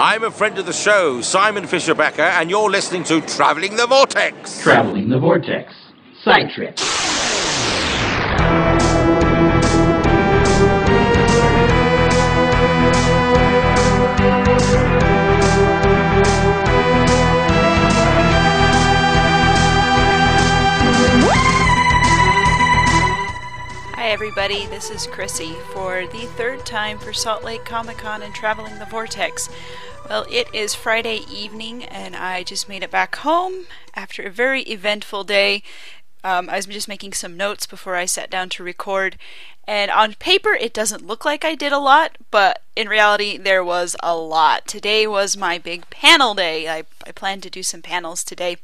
I'm a friend of the show, Simon Fisher Becker, and you're listening to Traveling the Vortex. Traveling the Vortex. Side trip. Hi, everybody. This is Chrissy for the third time for Salt Lake Comic Con and Traveling the Vortex. Well, it is Friday evening, and I just made it back home after a very eventful day. Um, I was just making some notes before I sat down to record, and on paper, it doesn't look like I did a lot, but in reality, there was a lot. Today was my big panel day. I, I planned to do some panels today,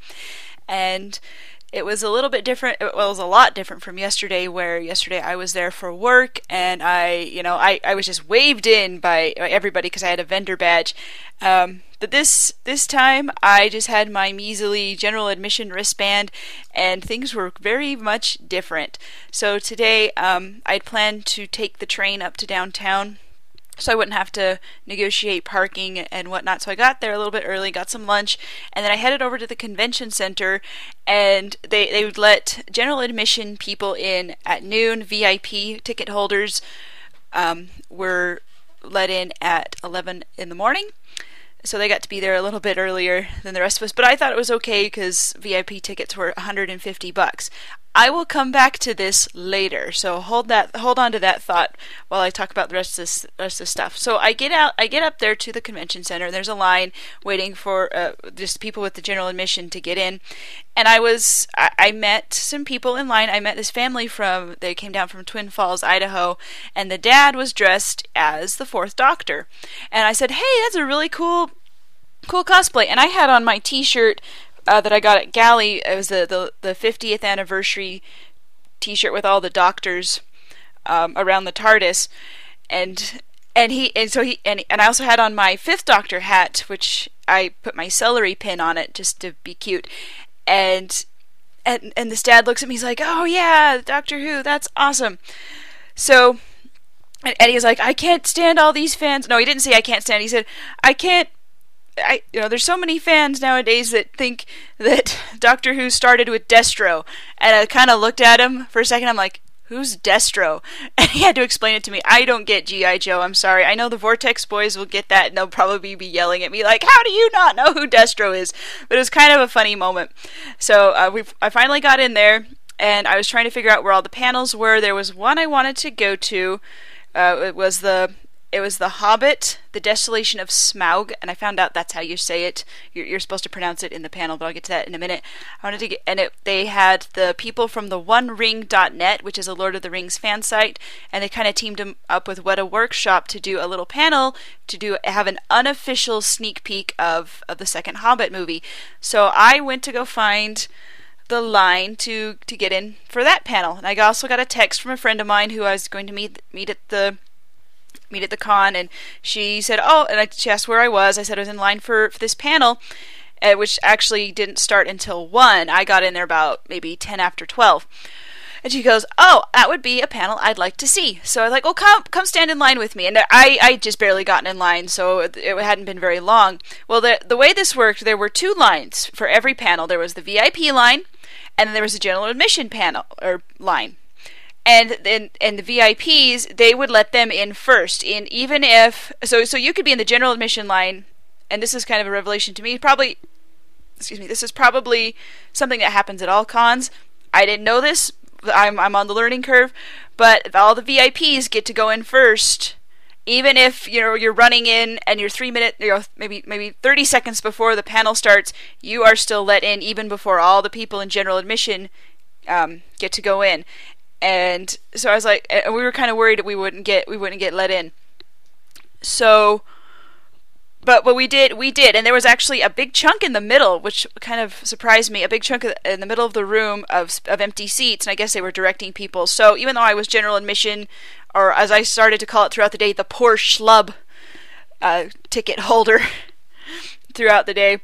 and it was a little bit different well, it was a lot different from yesterday where yesterday i was there for work and i you know i, I was just waved in by everybody because i had a vendor badge. Um, but this this time i just had my measly general admission wristband and things were very much different. So today um, i'd planned to take the train up to downtown so I wouldn't have to negotiate parking and whatnot. So I got there a little bit early, got some lunch, and then I headed over to the convention center, and they they would let general admission people in at noon. VIP ticket holders um, were let in at eleven in the morning. So they got to be there a little bit earlier than the rest of us, but I thought it was okay because VIP tickets were 150 bucks. I will come back to this later, so hold that hold on to that thought while I talk about the rest of this rest of stuff. So I get out, I get up there to the convention center. And there's a line waiting for uh, just people with the general admission to get in, and I was I, I met some people in line. I met this family from they came down from Twin Falls, Idaho, and the dad was dressed as the Fourth Doctor, and I said, "Hey, that's a really cool." Cool cosplay, and I had on my T-shirt uh, that I got at Gally. It was the, the, the 50th anniversary T-shirt with all the doctors um, around the TARDIS, and and he and so he and and I also had on my Fifth Doctor hat, which I put my celery pin on it just to be cute, and and and this dad looks at me. He's like, "Oh yeah, Doctor Who, that's awesome." So. And Eddie was like, I can't stand all these fans. No, he didn't say I can't stand. He said, I can't I you know there's so many fans nowadays that think that Doctor Who started with Destro, and I kind of looked at him for a second. I'm like, who's Destro? And he had to explain it to me. I don't get GI Joe. I'm sorry. I know the Vortex boys will get that, and they'll probably be yelling at me like, "How do you not know who Destro is?" But it was kind of a funny moment. So uh, we I finally got in there, and I was trying to figure out where all the panels were. There was one I wanted to go to. Uh, it was the it was The Hobbit, The Desolation of Smaug, and I found out that's how you say it. You're, you're, supposed to pronounce it in the panel, but I'll get to that in a minute. I wanted to get, and it, they had the people from the OneRing.net, which is a Lord of the Rings fan site, and they kind of teamed them up with Weta Workshop to do a little panel to do have an unofficial sneak peek of of the second Hobbit movie. So I went to go find the line to to get in for that panel, and I also got a text from a friend of mine who I was going to meet meet at the meet at the con, and she said, "Oh," and I, she asked where I was. I said I was in line for, for this panel, uh, which actually didn't start until one. I got in there about maybe ten after twelve. And she goes, "Oh, that would be a panel I'd like to see." So I was like, "Oh, come, come, stand in line with me." And I, I just barely gotten in line, so it, hadn't been very long. Well, the the way this worked, there were two lines for every panel. There was the VIP line, and then there was a general admission panel or line and then and the VIPs they would let them in first. In even if so so you could be in the general admission line and this is kind of a revelation to me probably excuse me this is probably something that happens at all cons. I didn't know this I'm I'm on the learning curve but all the VIPs get to go in first even if you know you're running in and you're 3 minute you know maybe maybe 30 seconds before the panel starts you are still let in even before all the people in general admission um, get to go in and so I was like, and we were kind of worried that we wouldn't get we wouldn't get let in. So, but what we did, we did, and there was actually a big chunk in the middle, which kind of surprised me. A big chunk in the middle of the room of of empty seats, and I guess they were directing people. So even though I was general admission, or as I started to call it throughout the day, the poor schlub uh, ticket holder throughout the day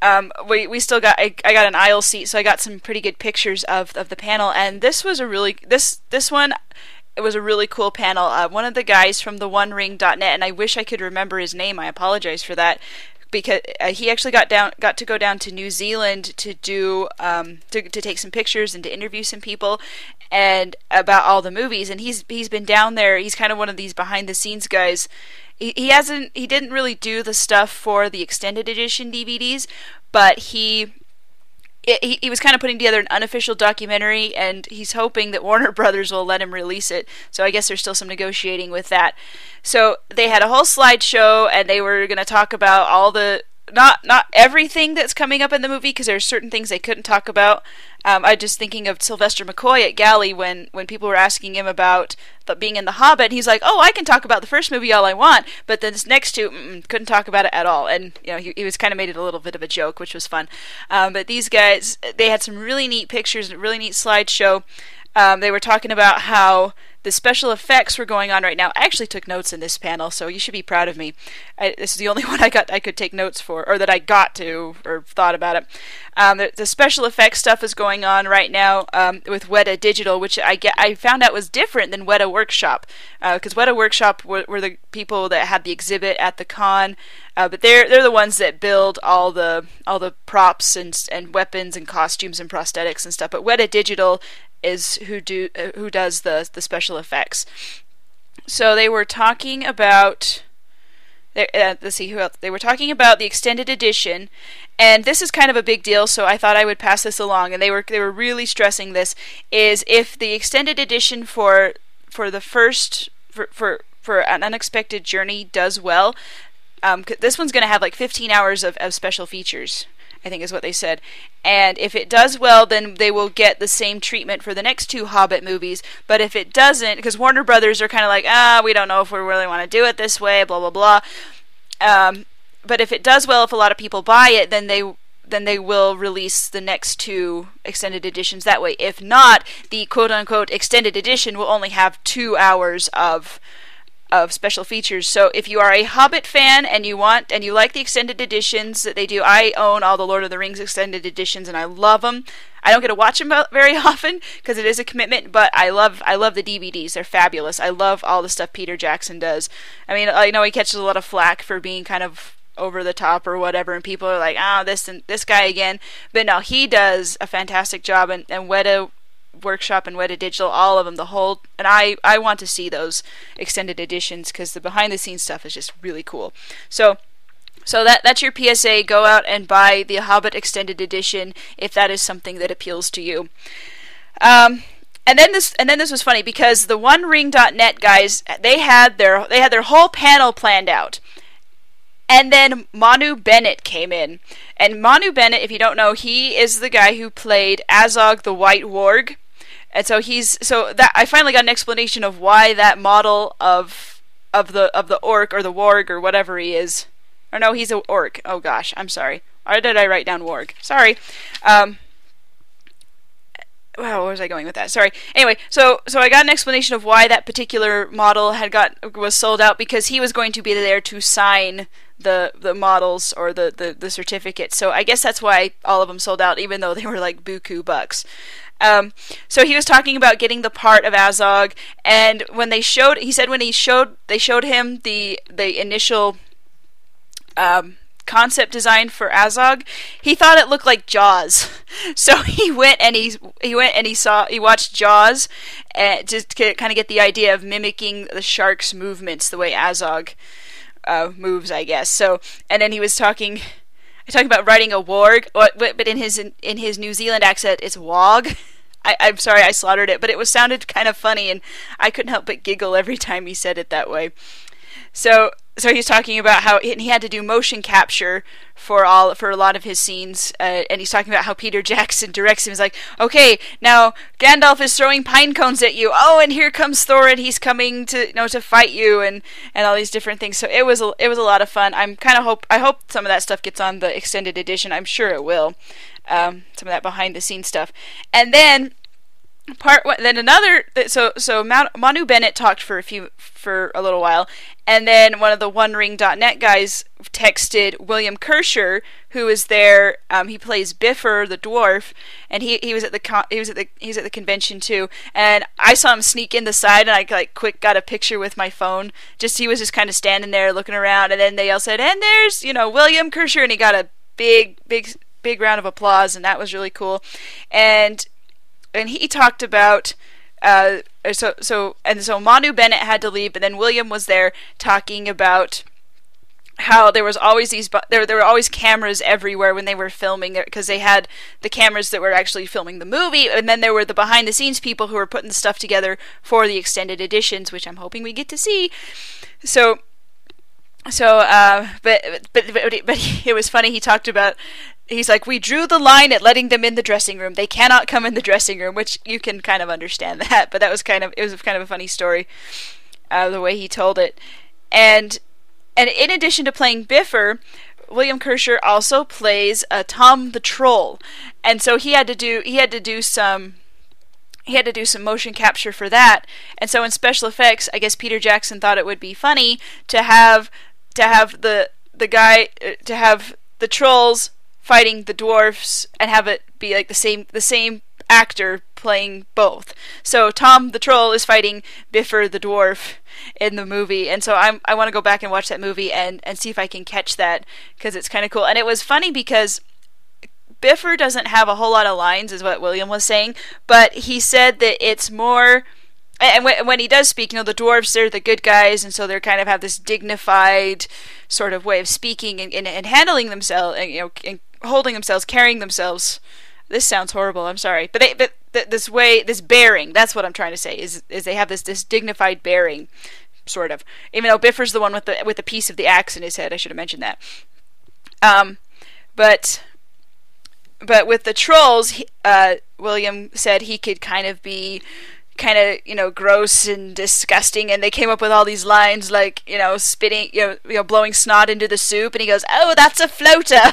um, we we still got I, I got an aisle seat, so I got some pretty good pictures of of the panel. And this was a really this this one it was a really cool panel. Uh, one of the guys from the OneRing.net, and I wish I could remember his name. I apologize for that because uh, he actually got down got to go down to New Zealand to do um, to, to take some pictures and to interview some people and about all the movies and he's he's been down there he's kind of one of these behind the scenes guys he, he hasn't he didn't really do the stuff for the extended edition DVDs but he he, he was kind of putting together an unofficial documentary, and he's hoping that Warner Brothers will let him release it. So I guess there's still some negotiating with that. So they had a whole slideshow, and they were going to talk about all the not not everything that's coming up in the movie because there are certain things they couldn't talk about. Um, I just thinking of Sylvester McCoy at Gally when when people were asking him about the, being in The Hobbit. He's like, "Oh, I can talk about the first movie all I want, but then this next two couldn't talk about it at all." And you know, he, he was kind of made it a little bit of a joke, which was fun. Um, but these guys, they had some really neat pictures, a really neat slideshow. Um, they were talking about how the special effects were going on right now. I actually took notes in this panel, so you should be proud of me. I, this is the only one I got I could take notes for, or that I got to, or thought about it. Um, the, the, special effects stuff is going on right now um, with Weta Digital, which I get I found out was different than Weta Workshop, because uh, Weta Workshop were, were, the people that had the exhibit at the con, uh, but they're they're the ones that build all the all the props and and weapons and costumes and prosthetics and stuff. But Weta Digital is who do uh, who does the the special effects. So they were talking about. Uh, let's see who else. They were talking about the extended edition, and this is kind of a big deal. So I thought I would pass this along. And they were they were really stressing this is if the extended edition for for the first for for, for an unexpected journey does well, um, this one's going to have like 15 hours of, of special features I think is what they said. And if it does well, then they will get the same treatment for the next two Hobbit movies. But if it doesn't, because Warner Brothers are kind of like, ah, we don't know if we really want to do it this way, blah blah blah. Um, but if it does well, if a lot of people buy it, then they then they will release the next two extended editions that way. If not, the quote unquote extended edition will only have two hours of of special features. So if you are a Hobbit fan and you want and you like the extended editions that they do, I own all the Lord of the Rings extended editions and I love them. I don't get to watch them very often because it is a commitment, but I love I love the DVDs. They're fabulous. I love all the stuff Peter Jackson does. I mean, I know he catches a lot of flack for being kind of over the top or whatever, and people are like, "Ah, oh, this and this guy again." But no, he does a fantastic job, and and Weta Workshop and Weta Digital, all of them, the whole. And I, I want to see those extended editions because the behind the scenes stuff is just really cool. So. So that that's your PSA. Go out and buy the Hobbit extended edition if that is something that appeals to you. Um, and then this and then this was funny because the one OneRing.net guys they had their they had their whole panel planned out. And then Manu Bennett came in. And Manu Bennett, if you don't know, he is the guy who played Azog the White Warg. And so he's so that I finally got an explanation of why that model of of the of the orc or the warg or whatever he is. Or no, he's a orc. Oh gosh, I'm sorry. Or did I write down warg? Sorry. Um wow, where was I going with that? Sorry. Anyway, so so I got an explanation of why that particular model had got was sold out because he was going to be there to sign the the models or the the, the certificate. So I guess that's why all of them sold out, even though they were like buku bucks. Um, so he was talking about getting the part of Azog, and when they showed, he said when he showed, they showed him the the initial um, concept design for Azog, he thought it looked like Jaws. So he went and he he went and he saw he watched Jaws, uh, just to kind of get the idea of mimicking the shark's movements the way Azog uh, moves, I guess. So and then he was talking. Talking about writing a warg, but in his in his New Zealand accent, it's wog. I, am sorry I slaughtered it, but it was sounded kind of funny, and I couldn't help but giggle every time he said it that way. So so he's talking about how he had to do motion capture for all for a lot of his scenes, uh, and he's talking about how Peter Jackson directs him. He's like, "Okay, now Gandalf is throwing pine cones at you. Oh, and here comes Thor, and He's coming to you know to fight you, and and all these different things." So it was a, it was a lot of fun. I'm kind of hope I hope some of that stuff gets on the extended edition. I'm sure it will. Um, some of that behind the scenes stuff, and then part one, then another so so Manu Bennett talked for a few for a little while and then one of the OneRing.net guys texted William Kircher who is there um, he plays Bifur the dwarf and he, he was at the con- he was at the he's at the convention too and I saw him sneak in the side and I like quick got a picture with my phone just he was just kind of standing there looking around and then they all said and there's you know William Kircher and he got a big big big round of applause and that was really cool and and he talked about uh, so so and so Manu Bennett had to leave, but then William was there talking about how there was always these there there were always cameras everywhere when they were filming because they had the cameras that were actually filming the movie and then there were the behind the scenes people who were putting the stuff together for the extended editions which I'm hoping we get to see. So so uh, but, but but but it was funny he talked about he's like, we drew the line at letting them in the dressing room. They cannot come in the dressing room, which you can kind of understand that. But that was kind of it was kind of a funny story, uh, the way he told it. And and in addition to playing Bifur, William Kircher also plays uh, Tom the Troll, and so he had to do he had to do some he had to do some motion capture for that. And so in special effects, I guess Peter Jackson thought it would be funny to have to have the the guy uh, to have the trolls fighting the dwarfs and have it be like the same the same actor playing both. So Tom the troll is fighting Bifur the dwarf in the movie, and so I'm I want to go back and watch that movie and and see if I can catch that because it's kind of cool. And it was funny because Bifur doesn't have a whole lot of lines, is what William was saying, but he said that it's more. And when he does speak, you know, the dwarves, they're the good guys, and so they kind of have this dignified sort of way of speaking and, and, and handling themselves, and, you know, and holding themselves, carrying themselves. This sounds horrible. I'm sorry, but they, but th- this way, this bearing. That's what I'm trying to say. Is is they have this this dignified bearing, sort of. Even though Bifur's the one with the with the piece of the axe in his head. I should have mentioned that. Um, but but with the trolls, he, uh, William said he could kind of be kind of you know gross and disgusting and they came up with all these lines like you know spitting you know, you know blowing snot into the soup and he goes oh that's a floater.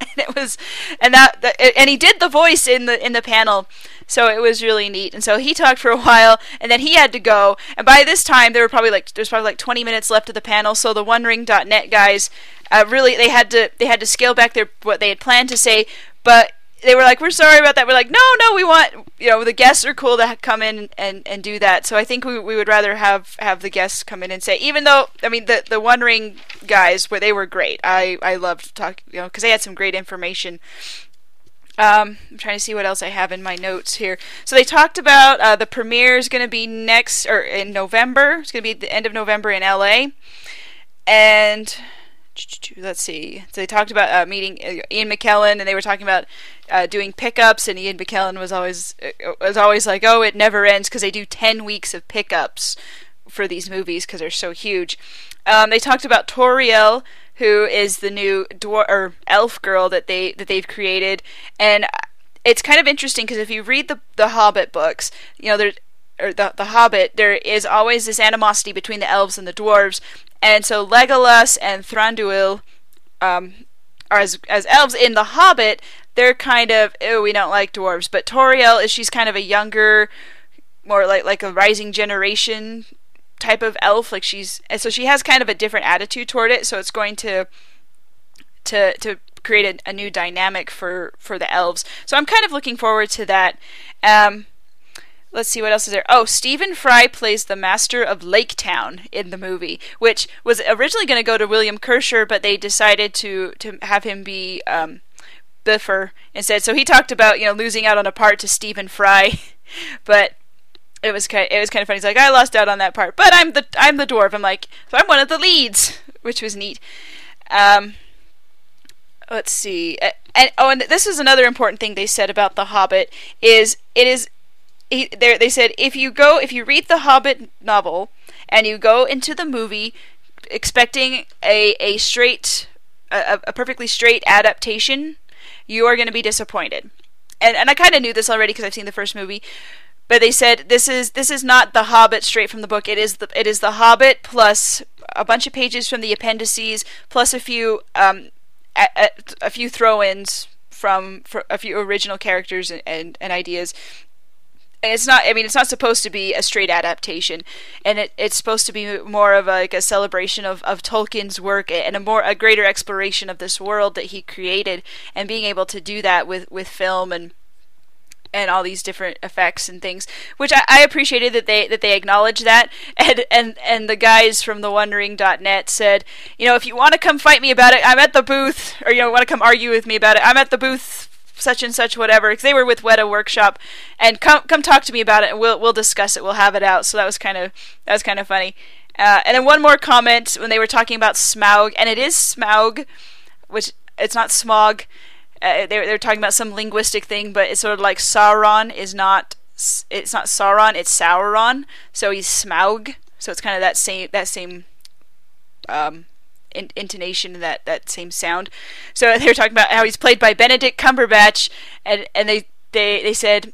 And it was and that, and he did the voice in the in the panel so it was really neat and so he talked for a while and then he had to go and by this time there were probably like there's probably like 20 minutes left of the panel so the OneRing.net guys uh, really they had to they had to scale back their what they had planned to say but they were like, "We're sorry about that." We're like, "No, no, we want you know the guests are cool to come in and, and do that." So I think we, we would rather have, have the guests come in and say, even though I mean the the One Ring guys, where they were great. I I loved talking, you know, because they had some great information. Um, I'm trying to see what else I have in my notes here. So they talked about uh, the premiere is going to be next or in November. It's going to be the end of November in LA, and let's see. So they talked about uh, meeting uh, Ian McKellen, and they were talking about uh, doing pickups. And Ian McKellen was always uh, was always like, "Oh, it never ends," because they do ten weeks of pickups for these movies because they're so huge. Um, they talked about Tauriel, who is the new dwar- or elf girl that they that they've created, and it's kind of interesting because if you read the the Hobbit books, you know there's or the the Hobbit, there is always this animosity between the elves and the dwarves, and so Legolas and Thranduil um, are as as elves. In The Hobbit, they're kind of oh we don't like dwarves, but Tauriel is she's kind of a younger, more like like a rising generation type of elf. Like she's and so she has kind of a different attitude toward it. So it's going to to to create a, a new dynamic for for the elves. So I'm kind of looking forward to that. Um, let's see what else is there. Oh, Stephen Fry plays the master of Lake Town in the movie, which was originally going to go to William Kircher, but they decided to to have him be um, Bifur instead. So he talked about you know losing out on a part to Stephen Fry, but it was kind of, it was kind of funny. He's like, I lost out on that part, but I'm the I'm the dwarf. I'm like, so I'm one of the leads, which was neat. Um, let's see. And, oh, and this is another important thing they said about The Hobbit is it is he, they said if you go if you read the Hobbit novel and you go into the movie expecting a a straight a, a perfectly straight adaptation, you are going to be disappointed. And and I kind of knew this already because I've seen the first movie, but they said this is this is not the Hobbit straight from the book. It is the it is the Hobbit plus a bunch of pages from the appendices plus a few um a, a, a few throw-ins from a few original characters and, and, and ideas it's not. I mean, it's not supposed to be a straight adaptation, and it, it's supposed to be more of a, like a celebration of, of Tolkien's work and a more a greater exploration of this world that he created, and being able to do that with with film and and all these different effects and things, which I, I appreciated that they that they acknowledged that, and and and the guys from the OneRing.net said, you know, if you want to come fight me about it, I'm at the booth, or you know, want to come argue with me about it, I'm at the booth such and such whatever because they were with Weta Workshop. And come come talk to me about it and we'll we'll discuss it. We'll have it out. So that was kind of that was kind of funny. Uh, and then one more comment when they were talking about Smaug and it is Smaug which it's not smog. Uh, they're they're talking about some linguistic thing but it's sort of like Sauron is not it's not Sauron it's Sauron. So he's Smaug. So it's kind of that same that same um, in- intonation, that that same sound. So they were talking about how he's played by Benedict Cumberbatch, and and they they they said.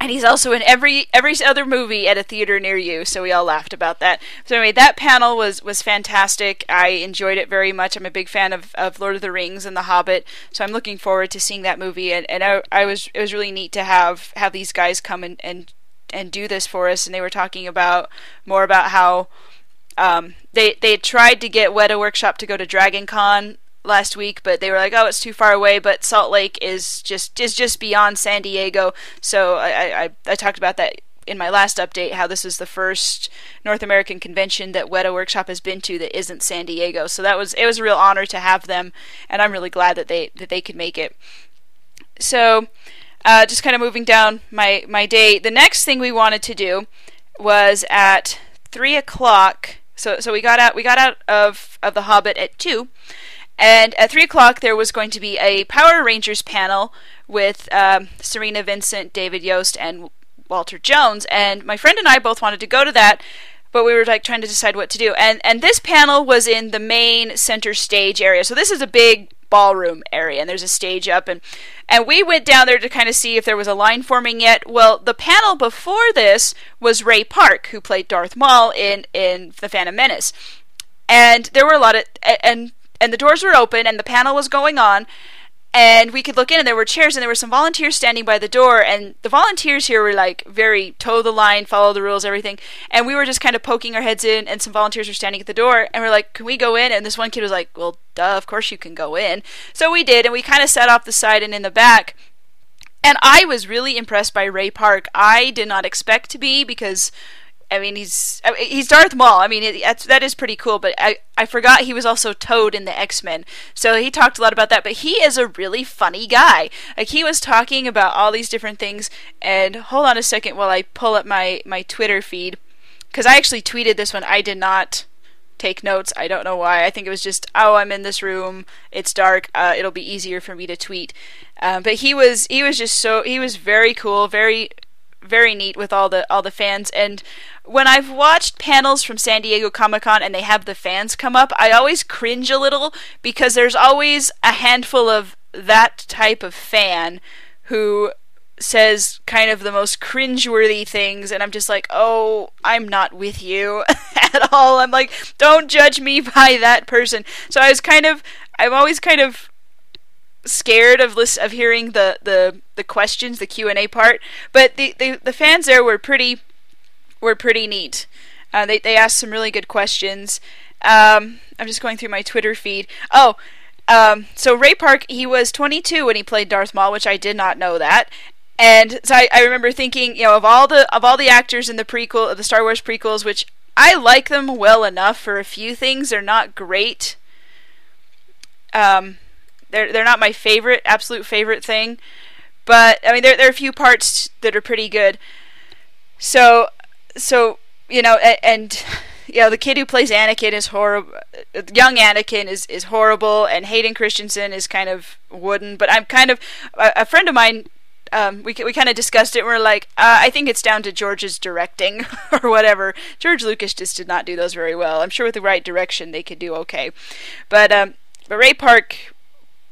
And he's also in every every other movie at a theater near you, so we all laughed about that. So anyway, that panel was was fantastic. I enjoyed it very much. I'm a big fan of, of Lord of the Rings and The Hobbit, so I'm looking forward to seeing that movie. And, and I, I was it was really neat to have have these guys come and, and and do this for us. And they were talking about more about how um, they they tried to get Weta Workshop to go to Dragon Con last week, but they were like, "Oh, it's too far away." But Salt Lake is just is just beyond San Diego, so I I, I talked about that in my last update how this is the first North American convention that Weta Workshop has been to that isn't San Diego. So that was it was a real honor to have them, and I'm really glad that they that they could make it. So, uh, just kind of moving down my my day. The next thing we wanted to do was at three o'clock so so we got out we got out of of the Hobbit at two, and at three o'clock there was going to be a Power Rangers panel with um, Serena Vincent, David Yost, and Walter Jones. And my friend and I both wanted to go to that, but we were like trying to decide what to do. And and this panel was in the main center stage area. So this is a big ballroom area and there's a stage up and and we went down there to kind of see if there was a line forming yet. Well the panel before this was ray park who played darth maul in in the phantom menace. And there were a lot of and and the doors were open and the panel was going on and we could look in and there were chairs and there were some volunteers standing by the door. And the volunteers here were like very toe the line follow the rules everything. And we were just kind of poking our heads in and some volunteers were standing at the door. And we're like can we go in? And this one kid was like well duh of course you can go in. So we did and we kind of sat off the side and in the back. And I was really impressed by Ray Park. I did not expect to be because I mean, he's he's Darth Maul. I mean, that's that is pretty cool. But I I forgot he was also Toad in the X Men. So he talked a lot about that. But he is a really funny guy. Like he was talking about all these different things. And hold on a second while I pull up my my Twitter feed because I actually tweeted this one. I did not take notes. I don't know why. I think it was just, oh, I'm in this room. It's dark. Uh, it'll be easier for me to tweet. Um, but he was he was just so he was very cool, very very neat with all the all the fans and when I've watched panels from San Diego Comic Con and they have the fans come up, I always cringe a little because there's always a handful of that type of fan who says kind of the most cringeworthy things, and I'm just like, oh, I'm not with you at all. I'm like, don't judge me by that person. So I was kind of, I'm always kind of scared of list of hearing the the the questions, the Q and A part. But the, the the fans there were pretty were pretty neat. Uh, they they asked some really good questions. Um, I'm just going through my Twitter feed. Oh, um, so Ray Park, he was 22 when he played Darth Maul, which I did not know that. And so I, I remember thinking, you know, of all the of all the actors in the prequel, of the Star Wars prequels, which I like them well enough for a few things. They're not great. Um, they're they're not my favorite, absolute favorite thing, but I mean, there there are a few parts that are pretty good. So so you know, and, and you know, the kid who plays Anakin is horrible. Young Anakin is is horrible, and Hayden Christensen is kind of wooden. But I'm kind of a, a friend of mine. Um, we we kind of discussed it. and We're like, uh, I think it's down to George's directing or whatever. George Lucas just did not do those very well. I'm sure with the right direction they could do okay, but um, but Ray Park,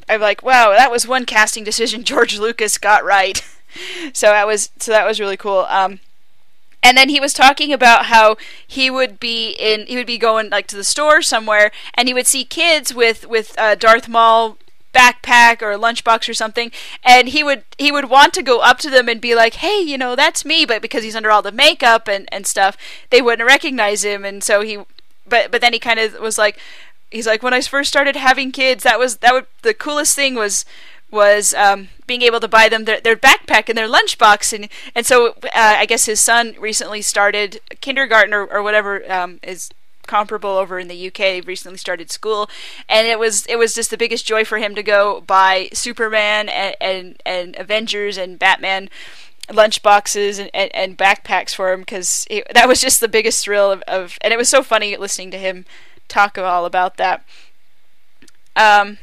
I'm like, wow, that was one casting decision George Lucas got right. so that was so that was really cool. Um, and then he was talking about how he would be in he would be going like to the store somewhere and he would see kids with with uh, Darth Maul backpack or a lunchbox or something and he would he would want to go up to them and be like hey you know that's me but because he's under all the makeup and and stuff they wouldn't recognize him and so he but but then he kind of was like he's like when I first started having kids that was that would the coolest thing was was um, being able to buy them their, their backpack and their lunchbox and and so uh, I guess his son recently started kindergarten or, or whatever um, is comparable over in the UK. Recently started school, and it was it was just the biggest joy for him to go buy Superman and and, and Avengers and Batman lunch boxes and, and, and backpacks for him because that was just the biggest thrill of, of, and it was so funny listening to him talk all about that. Um,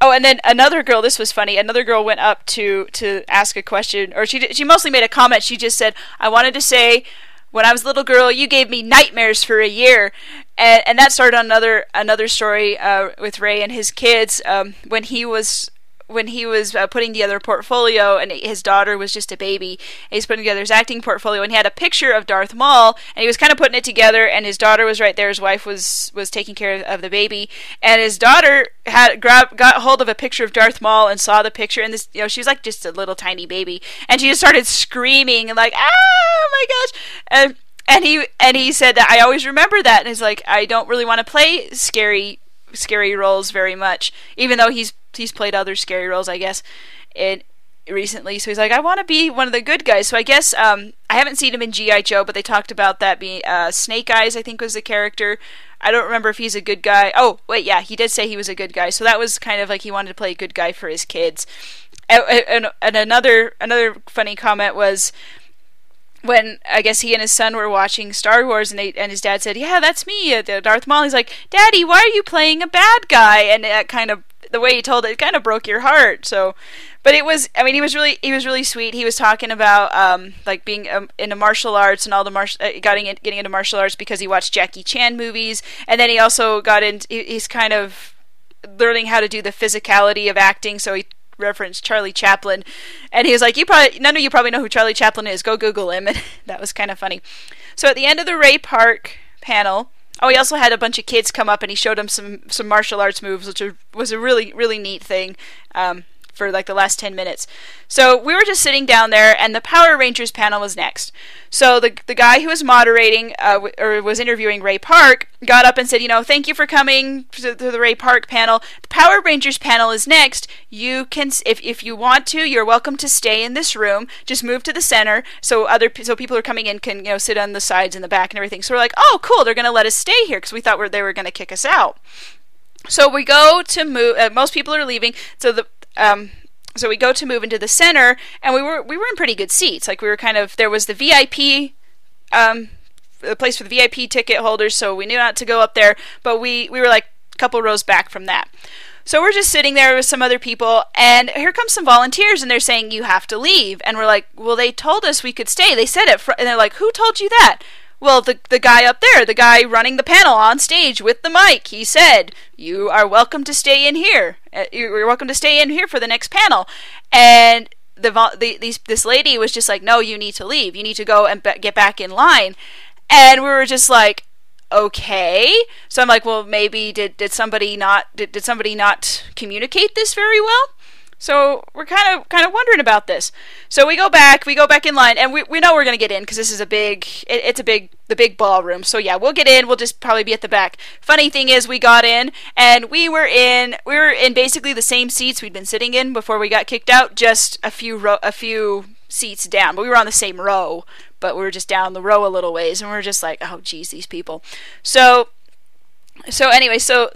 oh, and then another girl. This was funny. Another girl went up to to ask a question, or she she mostly made a comment. She just said, "I wanted to say when I was a little girl, you gave me nightmares for a year, and, and that started another another story uh, with Ray and his kids um, when he was when he was uh, putting together a portfolio and his daughter was just a baby he's putting together his acting portfolio and he had a picture of Darth Maul and he was kind of putting it together and his daughter was right there his wife was was taking care of the baby and his daughter had grabbed got hold of a picture of Darth Maul and saw the picture and this you know she was like just a little tiny baby and she just started screaming and like ah oh my gosh and and he and he said that I always remember that and he's like I don't really want to play scary scary roles very much even though he's he's played other scary roles, I guess, it recently. So he's like, I want to be one of the good guys. So I guess um, I haven't seen him in GI Joe, but they talked about that being uh, Snake Eyes. I think was the character. I don't remember if he's a good guy. Oh wait, yeah, he did say he was a good guy. So that was kind of like he wanted to play a good guy for his kids. And, and, and another another funny comment was when I guess he and his son were watching Star Wars, and they and his dad said, "Yeah, that's me, uh, Darth Maul." He's like, "Daddy, why are you playing a bad guy?" And that kind of the way he told it, it kind of broke your heart. So, but it was, I mean, he was really, he was really sweet. He was talking about um, like being um, into martial arts and all the martial, uh, getting in, getting into martial arts because he watched Jackie Chan movies, and then he also got into, he's kind of learning how to do the physicality of acting. So he referenced Charlie Chaplin, and he was like, "You probably none of you probably know who Charlie Chaplin is. Go Google him." And that was kind of funny. So at the end of the Ray Park panel, Oh, he also had a bunch of kids come up and he showed them some some martial arts moves, which was a really really neat thing. Um, for like the last 10 minutes. So we were just sitting down there, and the Power Rangers panel was next. So the, the guy who was moderating uh, or was interviewing Ray Park got up and said, You know, thank you for coming to, to, the Ray Park panel. The Power Rangers panel is next. You can, if, if you want to, you're welcome to stay in this room. Just move to the center so other so people who are coming in can you know sit on the sides and the back and everything. So we're like, Oh, cool, they're going to let us stay here because we thought they were going to kick us out. So we go to move. Uh, most people are leaving. So the um, so we go to move into the center, and we were we were in pretty good seats. Like we were kind of there was the VIP, um, the place for the VIP ticket holders, so we knew not to go up there. But we we were like a couple rows back from that. So we're just sitting there with some other people, and here comes some volunteers, and they're saying you have to leave, and we're like, well, they told us we could stay. They said it, fr-. and they're like, who told you that? Well, the the guy up there, the guy running the panel on stage with the mic, he said, "You are welcome to stay in here. Uh, you're welcome to stay in here for the next panel." And the, the these this lady was just like, "No, you need to leave. You need to go and be- get back in line." And we were just like, "Okay." So I'm like, "Well, maybe did did somebody not did, did somebody not communicate this very well?" So we're kind of kind of wondering about this. So we go back, we go back in line, and we, we know we're gonna get in because this is a big, it, it's a big, the big ballroom. So yeah, we'll get in. We'll just probably be at the back. Funny thing is, we got in, and we were in, we were in basically the same seats we'd been sitting in before we got kicked out, just a few ro- a few seats down. But we were on the same row, but we were just down the row a little ways, and we are just like, oh geez, these people. So so anyway, so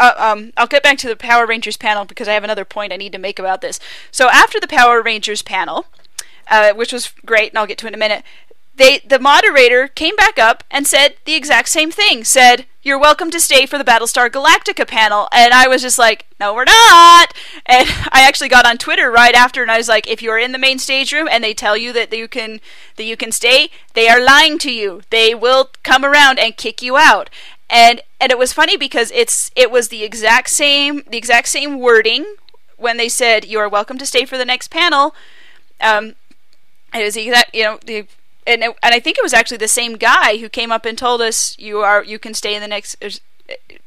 uh, um, I'll get back to the Power Rangers panel because I have another point I need to make about this. So after the Power Rangers panel, uh, which was great, and I'll get to it in a minute, they the moderator came back up and said the exact same thing. Said, "You're welcome to stay for the Battlestar Galactica panel." And I was just like, "No, we're not." And I actually got on Twitter right after, and I was like, "If you're in the main stage room and they tell you that you can that you can stay, they are lying to you. They will come around and kick you out." And and it was funny because it's it was the exact same the exact same wording when they said you are welcome to stay for the next panel. Um, it was exact you know the and it, and I think it was actually the same guy who came up and told us you are you can stay in the next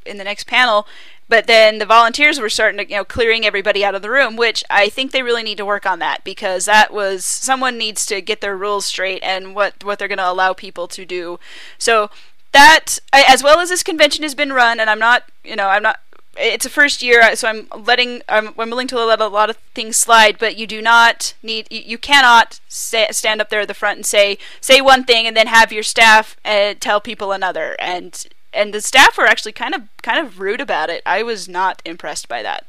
in the next panel. but then the volunteers were starting to you know clearing everybody out of the room which i think they really need to work on that because that was someone needs to get their rules straight and what what they're going to allow people to do so that as well as this convention has been run and i'm not you know i'm not it's a first year, so I'm letting I'm, I'm willing to let a lot of things slide. But you do not need you, cannot say, stand up there at the front and say say one thing and then have your staff uh, tell people another. And and the staff were actually kind of kind of rude about it. I was not impressed by that.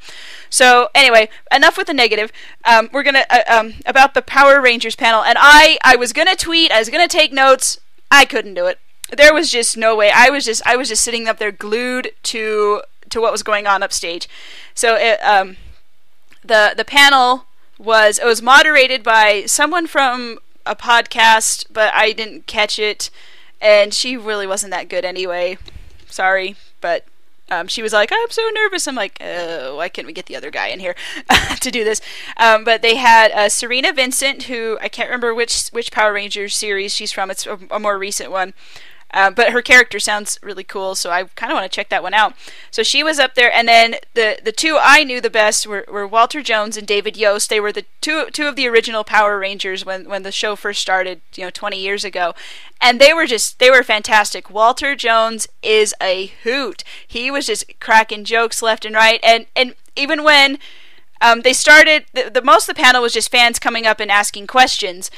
So anyway, enough with the negative. Um, we're gonna uh, um, about the Power Rangers panel, and I I was gonna tweet. I was gonna take notes. I couldn't do it. There was just no way. I was just I was just sitting up there glued to to what was going on upstage. So it, um, the the panel was it was moderated by someone from a podcast, but I didn't catch it, and she really wasn't that good anyway. Sorry, but um, she was like, "I'm so nervous." I'm like, uh, "Why can't we get the other guy in here to do this?" Um, but they had uh, Serena Vincent, who I can't remember which which Power Rangers series she's from. It's a, a more recent one. Uh, but her character sounds really cool, so I kind of want to check that one out. So she was up there, and then the the two I knew the best were, were Walter Jones and David Yost. They were the two two of the original Power Rangers when when the show first started, you know, 20 years ago, and they were just they were fantastic. Walter Jones is a hoot. He was just cracking jokes left and right, and and even when um, they started, the, the most of the panel was just fans coming up and asking questions,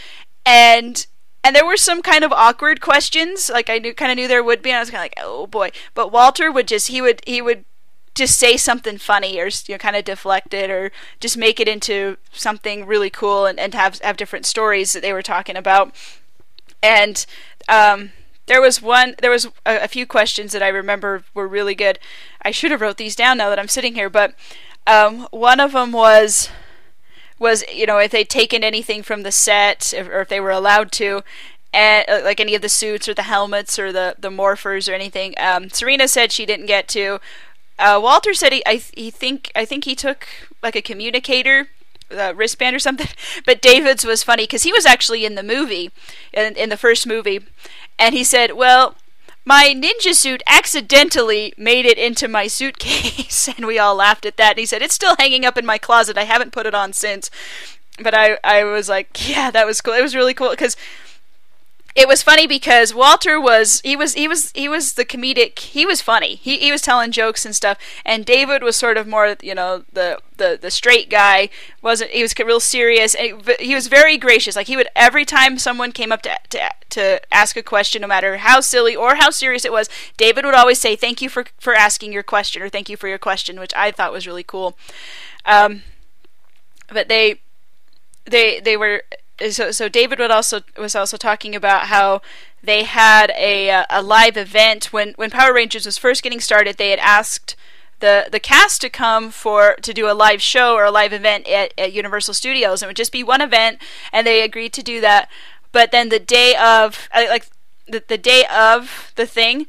and and there were some kind of awkward questions like i knew kind of knew there would be and i was kind of like oh boy. But walter would just he would he would just say something funny or you know kind of deflect it or just make it into something really cool and, and have have different stories that they were talking about. And um, there was one there was a, a, few questions that i remember were really good. I should have wrote these down now that i'm sitting here but um, one of them was was you know if they'd taken anything from the set or if they were allowed to and uh, like any of the suits or the helmets or the the morphers or anything um, serena said she didn't get to. Uh, walter said he I, he think i think he took like a communicator uh, wristband or something but david's was funny because he was actually in the movie in, in the first movie and he said well my ninja suit accidentally made it into my suitcase and we all laughed at that and he said it's still hanging up in my closet. I haven't put it on since. But i i was like yeah that was cool. It was really cool because it was funny because Walter was he was he was he was the comedic he was funny. He he was telling jokes and stuff. And David was sort of more you know the the the straight guy. Wasn't he was real serious. And he was very gracious. Like he would every time someone came up to to to ask a question no matter how silly or how serious it was David would always say thank you for for asking your question or thank you for your question which I thought was really cool. Um but they they they were so so David would also was also talking about how they had a uh, a live event when when Power Rangers was first getting started. They had asked the the cast to come for to do a live show or a live event at, at Universal Studios. It would just be one event, and they agreed to do that. But then the day of uh, like the, the day of the thing,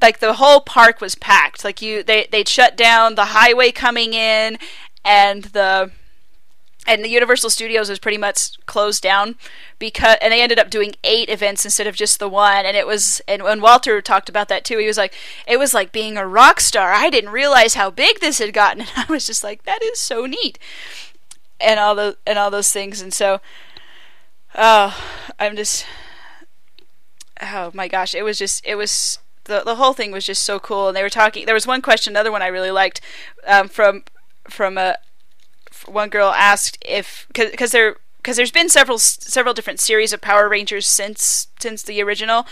like the whole park was packed. Like you, they they'd shut down the highway coming in, and the and the Universal Studios was pretty much closed down because and they ended up doing eight events instead of just the one. And it was and when Walter talked about that too he was like it was like being a rock star. I didn't realize how big this had gotten. And I was just like that is so neat. And all the and all those things. And so oh I'm just oh my gosh it was just it was the the whole thing was just so cool. And they were talking there was one question another one I really liked um, from from a one girl asked if because there because there's been several several different series of Power Rangers since since the original,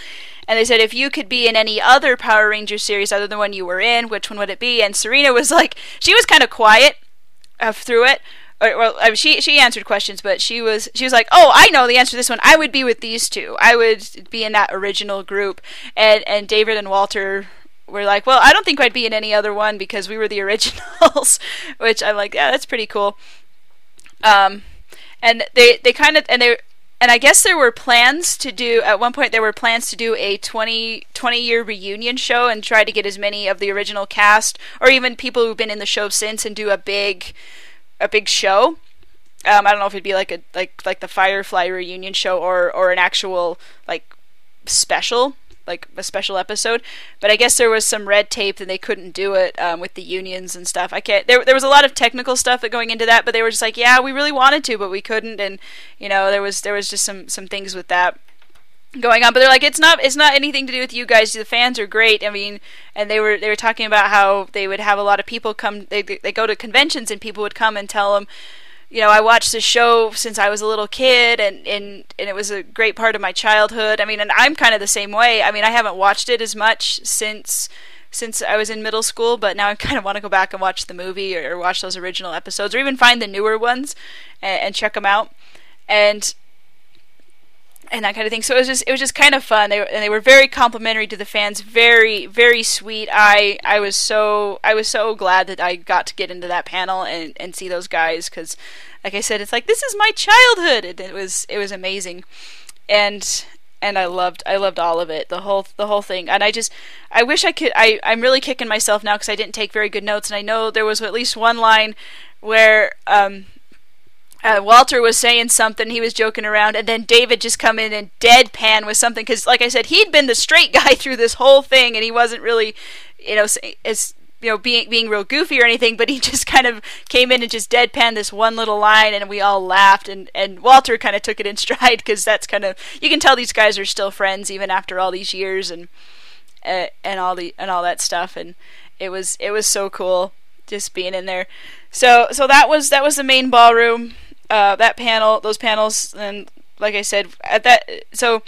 and they said if you could be in any other Power Ranger series other than one you were in, which one would it be? And Serena was like, she was kind of quiet uh, through it. Or, well, I mean, she she answered questions, but she was she was like, "Oh, I know the answer to this one. I would be with these two. I would be in that original group." And and David and Walter were like, well, I don't think I'd be in any other one because we were the originals, which I'm like, yeah, that's pretty cool. Um, and they they kind of and they and I guess there were plans to do at one point there were plans to do a 20, 20 year reunion show and try to get as many of the original cast or even people who've been in the show since and do a big a big show. Um, I don't know if it'd be like a like like the Firefly reunion show or or an actual like special like a special episode. But I guess there was some red tape and they couldn't do it um, with the unions and stuff. I can't. There there was a lot of technical stuff that going into that, but they were just like, yeah, we really wanted to, but we couldn't, and you know there was there was just some some things with that going on but they're like it's not it's not anything to do with you guys the fans are great i mean and they were they were talking about how they would have a lot of people come they they go to conventions and people would come and tell them you know i watched this show since i was a little kid and and and it was a great part of my childhood i mean and i'm kind of the same way i mean i haven't watched it as much since since I was in middle school, but now I kind of want to go back and watch the movie or, or watch those original episodes, or even find the newer ones and, and check them out. And and that kind of thing. So it was just it was just kind of fun. They were, and they were very complimentary to the fans, very very sweet. I I was so I was so glad that I got to get into that panel and and see those guys because, like I said, it's like this is my childhood, and it was it was amazing, and and I loved I loved all of it, the whole the whole thing. And I just I wish I could. I I'm really kicking myself now because I didn't take very good notes, and I know there was at least one line where um uh, Walter was saying something, he was joking around, and then David just come in and deadpan with something because, like I said, he'd been the straight guy through this whole thing, and he wasn't really, you know, as you know, being being real goofy or anything, but he just kind of came in and just deadpan this one little line, and we all laughed, and and Walter kind of took it in stride because that's kind of you can tell these guys are still friends even after all these years and uh, and all the and all that stuff, and it was it was so cool just being in there. So so that was that was the main ballroom uh, that panel, those panels, and like I said, at that, so,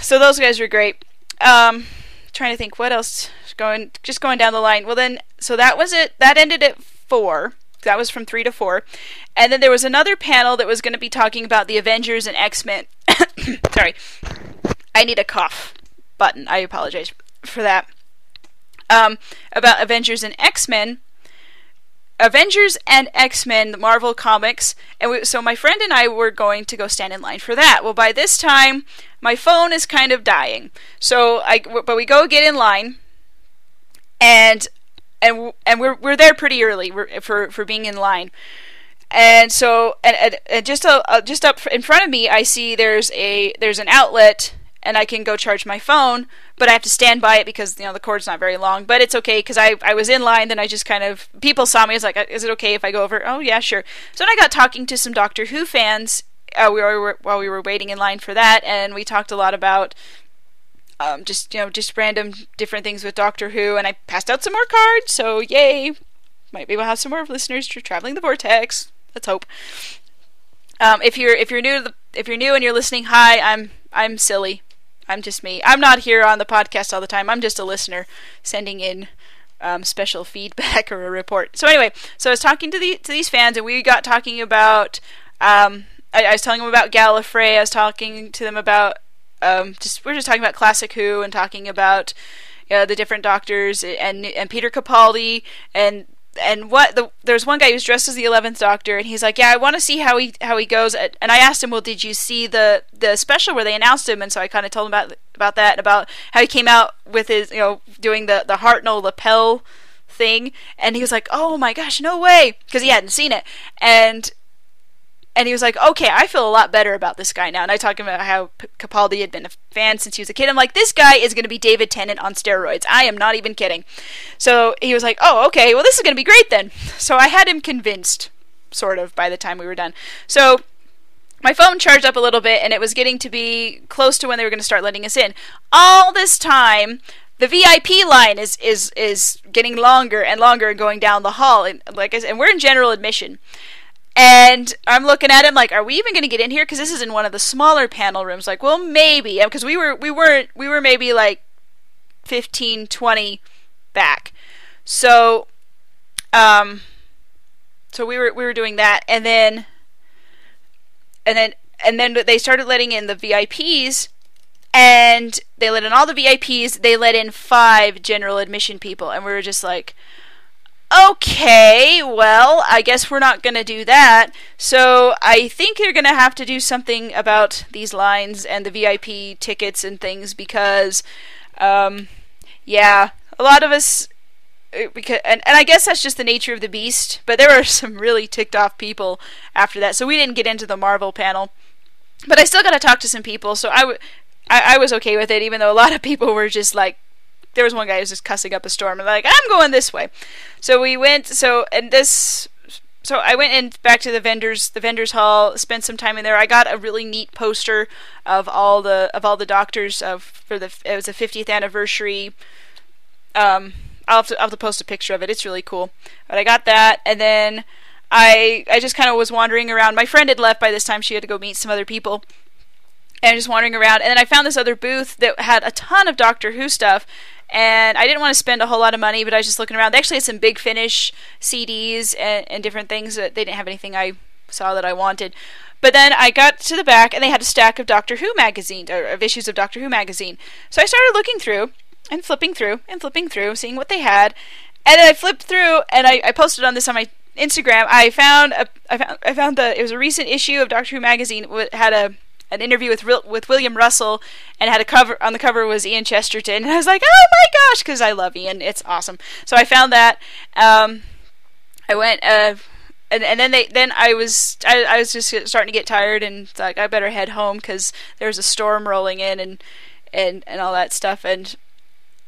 so those guys were great. Um, trying to think what else going, just going down the line. Well, then, so that was it. That ended at four. That was from three to four, and then there was another panel that was going to be talking about the Avengers and X Men. Sorry, I need a cough button. I apologize for that. Um, about Avengers and X Men Avengers and X Men, the Marvel comics, and we, so my friend and I were going to go stand in line for that. Well, by this time, my phone is kind of dying. So I, but we go get in line, and and and we're we're there pretty early for for being in line. And so, and, and, and just uh, uh, just up in front of me, I see there's a there's an outlet and I can go charge my phone, but I have to stand by it because you know the cord's not very long. But it's okay because I I was in line, then I just kind of people saw me. I was like, is it okay if I go over? Oh yeah, sure. So I got talking to some Doctor Who fans. Uh, we were while we were waiting in line for that, and we talked a lot about um, just you know just random different things with Doctor Who, and I passed out some more cards. So yay, might be we'll have some more listeners to traveling the vortex. Let's hope. Um, if you're if you're new to the if you're new and you're listening, hi, I'm I'm silly. I'm just me. I'm not here on the podcast all the time. I'm just a listener sending in um, special feedback or a report. So anyway, so I was talking to the to these fans, and we got talking about. Um, I, I, was telling them about Gallifrey. I was talking to them about um, just we're just talking about classic Who and talking about know, the different doctors and and Peter Capaldi and and what the there's one guy who's dressed as the eleventh Doctor, and he's like, "Yeah, I want to see how he how he goes." And I asked him, "Well, did you see the the special where they announced him?" And so I kind of told him about about that and about how he came out with his you know doing the the Hartnell lapel thing, and he was like, "Oh my gosh, no way!" because he hadn't seen it, and and he was like, "Okay, I feel a lot better about this guy now." And I talked about how P- Capaldi had been a fan since he was a kid. I'm like, "This guy is going to be David Tennant on steroids." I am not even kidding. So he was like, "Oh, okay. Well, this is going to be great then." So I had him convinced, sort of, by the time we were done. So my phone charged up a little bit, and it was getting to be close to when they were going to start letting us in. All this time, the VIP line is is is getting longer and longer and going down the hall. And like I said, and we're in general admission. And I'm looking at him like, are we even going to get in here? Because this is in one of the smaller panel rooms. Like, well, maybe because we were we weren't we were maybe like 15, 20 back. So, um, so we were we were doing that, and then, and then and then they started letting in the VIPs, and they let in all the VIPs. They let in five general admission people, and we were just like, okay, well, I guess we're not going to do that. So I think you're going to have to do something about these lines and the VIP tickets and things because, um, yeah, a lot of us. Uh, because, and, and I guess that's just the nature of the beast, but there were some really ticked off people after that, so we didn't get into the Marvel panel. But I still got to talk to some people, so I would I, I was okay with it, even though a lot of people were just like, there was one guy who was just cussing up a storm and like, I'm going this way. So we went. So and this. So I went in back to the vendors, the vendors hall, spent some time in there. I got a really neat poster of all the of all the doctors of for the it was a 50th anniversary. Um, I'll have to I'll have to post a picture of it. It's really cool. But I got that, and then I I just kind of was wandering around. My friend had left by this time. She had to go meet some other people and just wandering around. And then I found this other booth that had a ton of Doctor Who stuff. And I didn't want to spend a whole lot of money, but I was just looking around. They actually had some big finish CDs and, and different things. That they didn't have anything I saw that I wanted. But then I got to the back, and they had a stack of Doctor Who magazine, or of issues of Doctor Who magazine. So I started looking through, and flipping through, and flipping through, seeing what they had. And I flipped through, and I, I posted on this on my Instagram. I found a, I found, I found the, it was a recent issue of Doctor Who magazine. It Had a an interview with with William Russell, and had a cover on the cover was Ian Chesterton, and I was like, oh my gosh, because I love Ian, it's awesome. So I found that. Um, I went, uh, and and then they then I was I, I was just starting to get tired, and like I better head home because there was a storm rolling in, and and and all that stuff, and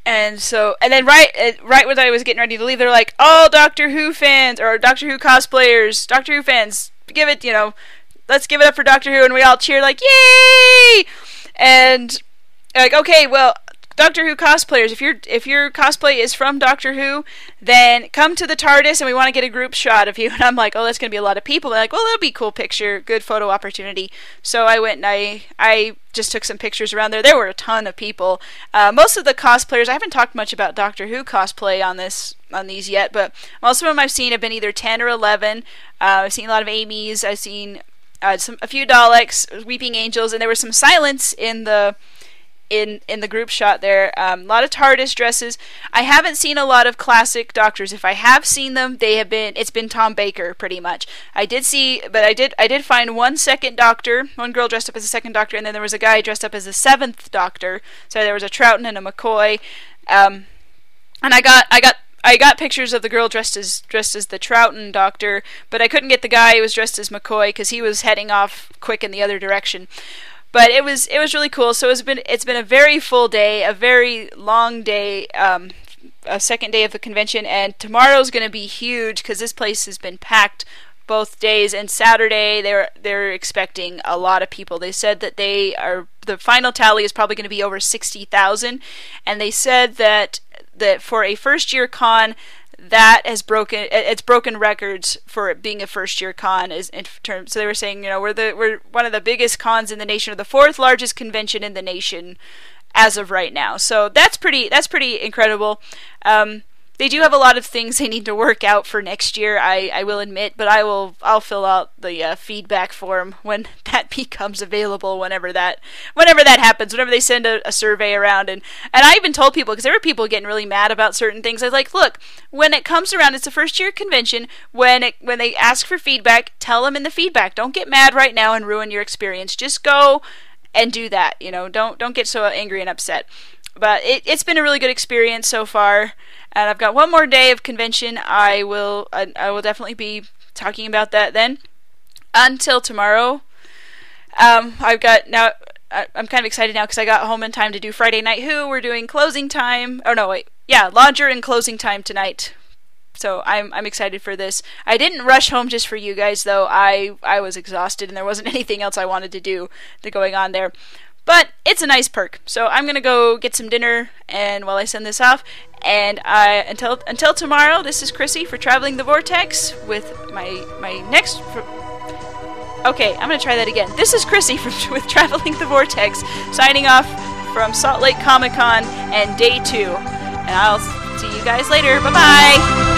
and so, and then right, uh, right when I was getting ready to leave, they're like, "All Doctor Who fans or Doctor Who cosplayers, Doctor Who fans, give it, you know, let's give it up for Doctor Who, and we all cheer like yay! And like, okay, well, Doctor Who cosplayers, if your if your cosplay is from Doctor Who, then come to the TARDIS and we want to get a group shot of you. And I'm like, oh, that's gonna be a lot of people. They're like, well, that'll be cool picture, good photo opportunity. So I went and I I just took some pictures around there. There were a ton of people. Uh, most of the cosplayers, I haven't talked much about Doctor Who cosplay on this on these yet, but most of them I've seen have been either 10 or 11. Uh, I've seen a lot of Amy's. I've seen uh, some a few Daleks, Weeping Angels, and there was some silence in the in in the group shot there. Um, a lot of TARDIS dresses. I haven't seen a lot of classic Doctors. If I have seen them, they have been it's been Tom Baker pretty much. I did see, but I did I did find one second Doctor, one girl dressed up as a second Doctor, and then there was a guy dressed up as a seventh Doctor. So there was a Troughton and a McCoy. Um, and I got I got I got pictures of the girl dressed as dressed as the Troughton doctor, but I couldn't get the guy who was dressed as McCoy because he was heading off quick in the other direction but it was it was really cool. So it's been it's been a very full day, a very long day, um, a second day of the convention, and tomorrow's going to be huge because this place has been packed both days. And Saturday they're they're expecting a lot of people. They said that they are the final tally is probably going to be over sixty thousand, and they said that that for a first year con that has broken it's broken records for it being a first year con is in terms so they were saying you know we're the we're one of the biggest cons in the nation or the fourth largest convention in the nation as of right now. So that's pretty that's pretty incredible. Um, they do have a lot of things they need to work out for next year. I, I will admit, but I will I'll fill out the uh, feedback form when that becomes available. Whenever that whenever that happens, whenever they send a, a survey around, and and I even told people because there were people getting really mad about certain things. I was like, look, when it comes around, it's a first year convention. When it when they ask for feedback, tell them in the feedback. Don't get mad right now and ruin your experience. Just go and do that. You know, don't don't get so angry and upset. But it, it's been a really good experience so far and I've got one more day of convention. I will I, I will definitely be talking about that then. Until tomorrow, um, I've got now. I'm kind of excited now because I got home in time to do Friday Night Who. We're doing closing time. Oh no, wait, yeah, Lodger and closing time tonight. So I'm I'm excited for this. I didn't rush home just for you guys though. I I was exhausted and there wasn't anything else I wanted to do going on there. But it's a nice perk. So I'm gonna go get some dinner, and while I send this off, and I until until tomorrow, this is Chrissy for traveling the vortex with my my next. okay, I'm gonna try that again. This is Chrissy from with traveling the vortex, signing off from Salt Lake Comic Con and day two. And I'll see you guys later. Bye bye.